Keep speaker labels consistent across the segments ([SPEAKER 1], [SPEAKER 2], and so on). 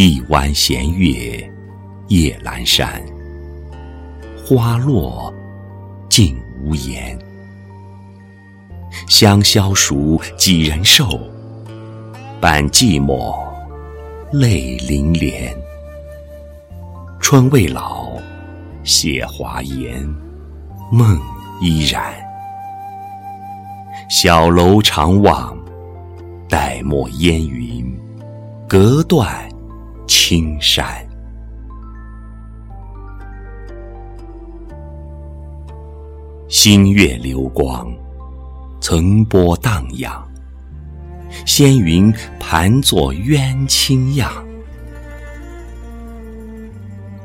[SPEAKER 1] 一弯弦月夜阑珊，花落尽无言。香消熟几人瘦？伴寂寞泪淋连。春未老，谢华颜，梦依然。小楼长望，待墨烟云，隔断青山。星月流光。层波荡漾，仙云盘坐鸳清样。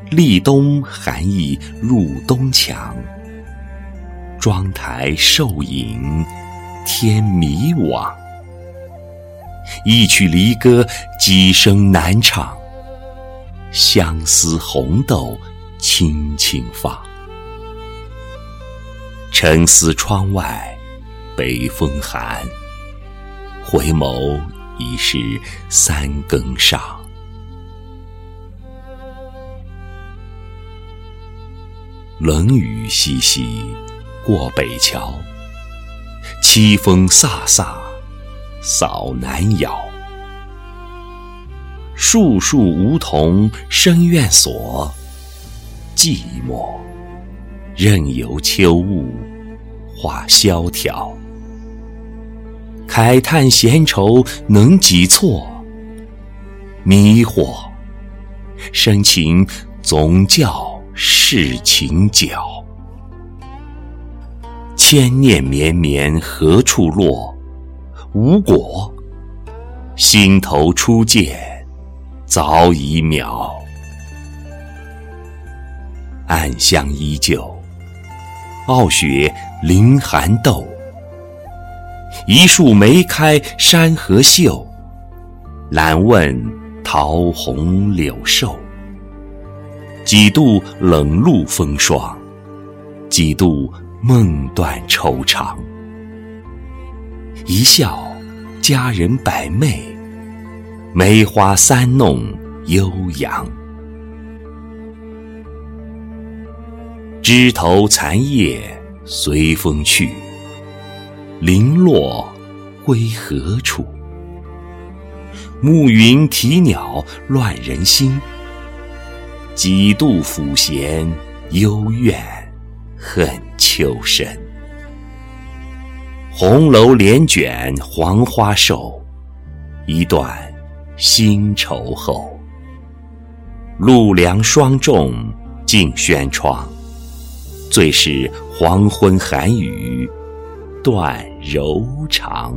[SPEAKER 1] 立冬寒意入东墙，妆台瘦影添迷惘。一曲离歌几声难唱，相思红豆轻轻放。沉思窗外。北风寒，回眸已是三更上。冷雨淅淅过北桥，凄风飒飒扫南窑。树树梧桐深院锁，寂寞任由秋雾化萧条。慨叹闲愁能几错？迷惑深情总叫世情搅。千念绵绵何处落？无果，心头初见早已渺。暗香依旧，傲雪凌寒斗。一树梅开山河秀，懒问桃红柳瘦。几度冷露风霜，几度梦断愁肠。一笑佳人百媚，梅花三弄悠扬。枝头残叶随风去。零落归何处？暮云啼鸟乱人心。几度抚弦幽怨恨秋深。红楼帘卷黄花瘦，一段新愁后。露凉霜重尽轩窗，最是黄昏寒雨。断柔肠。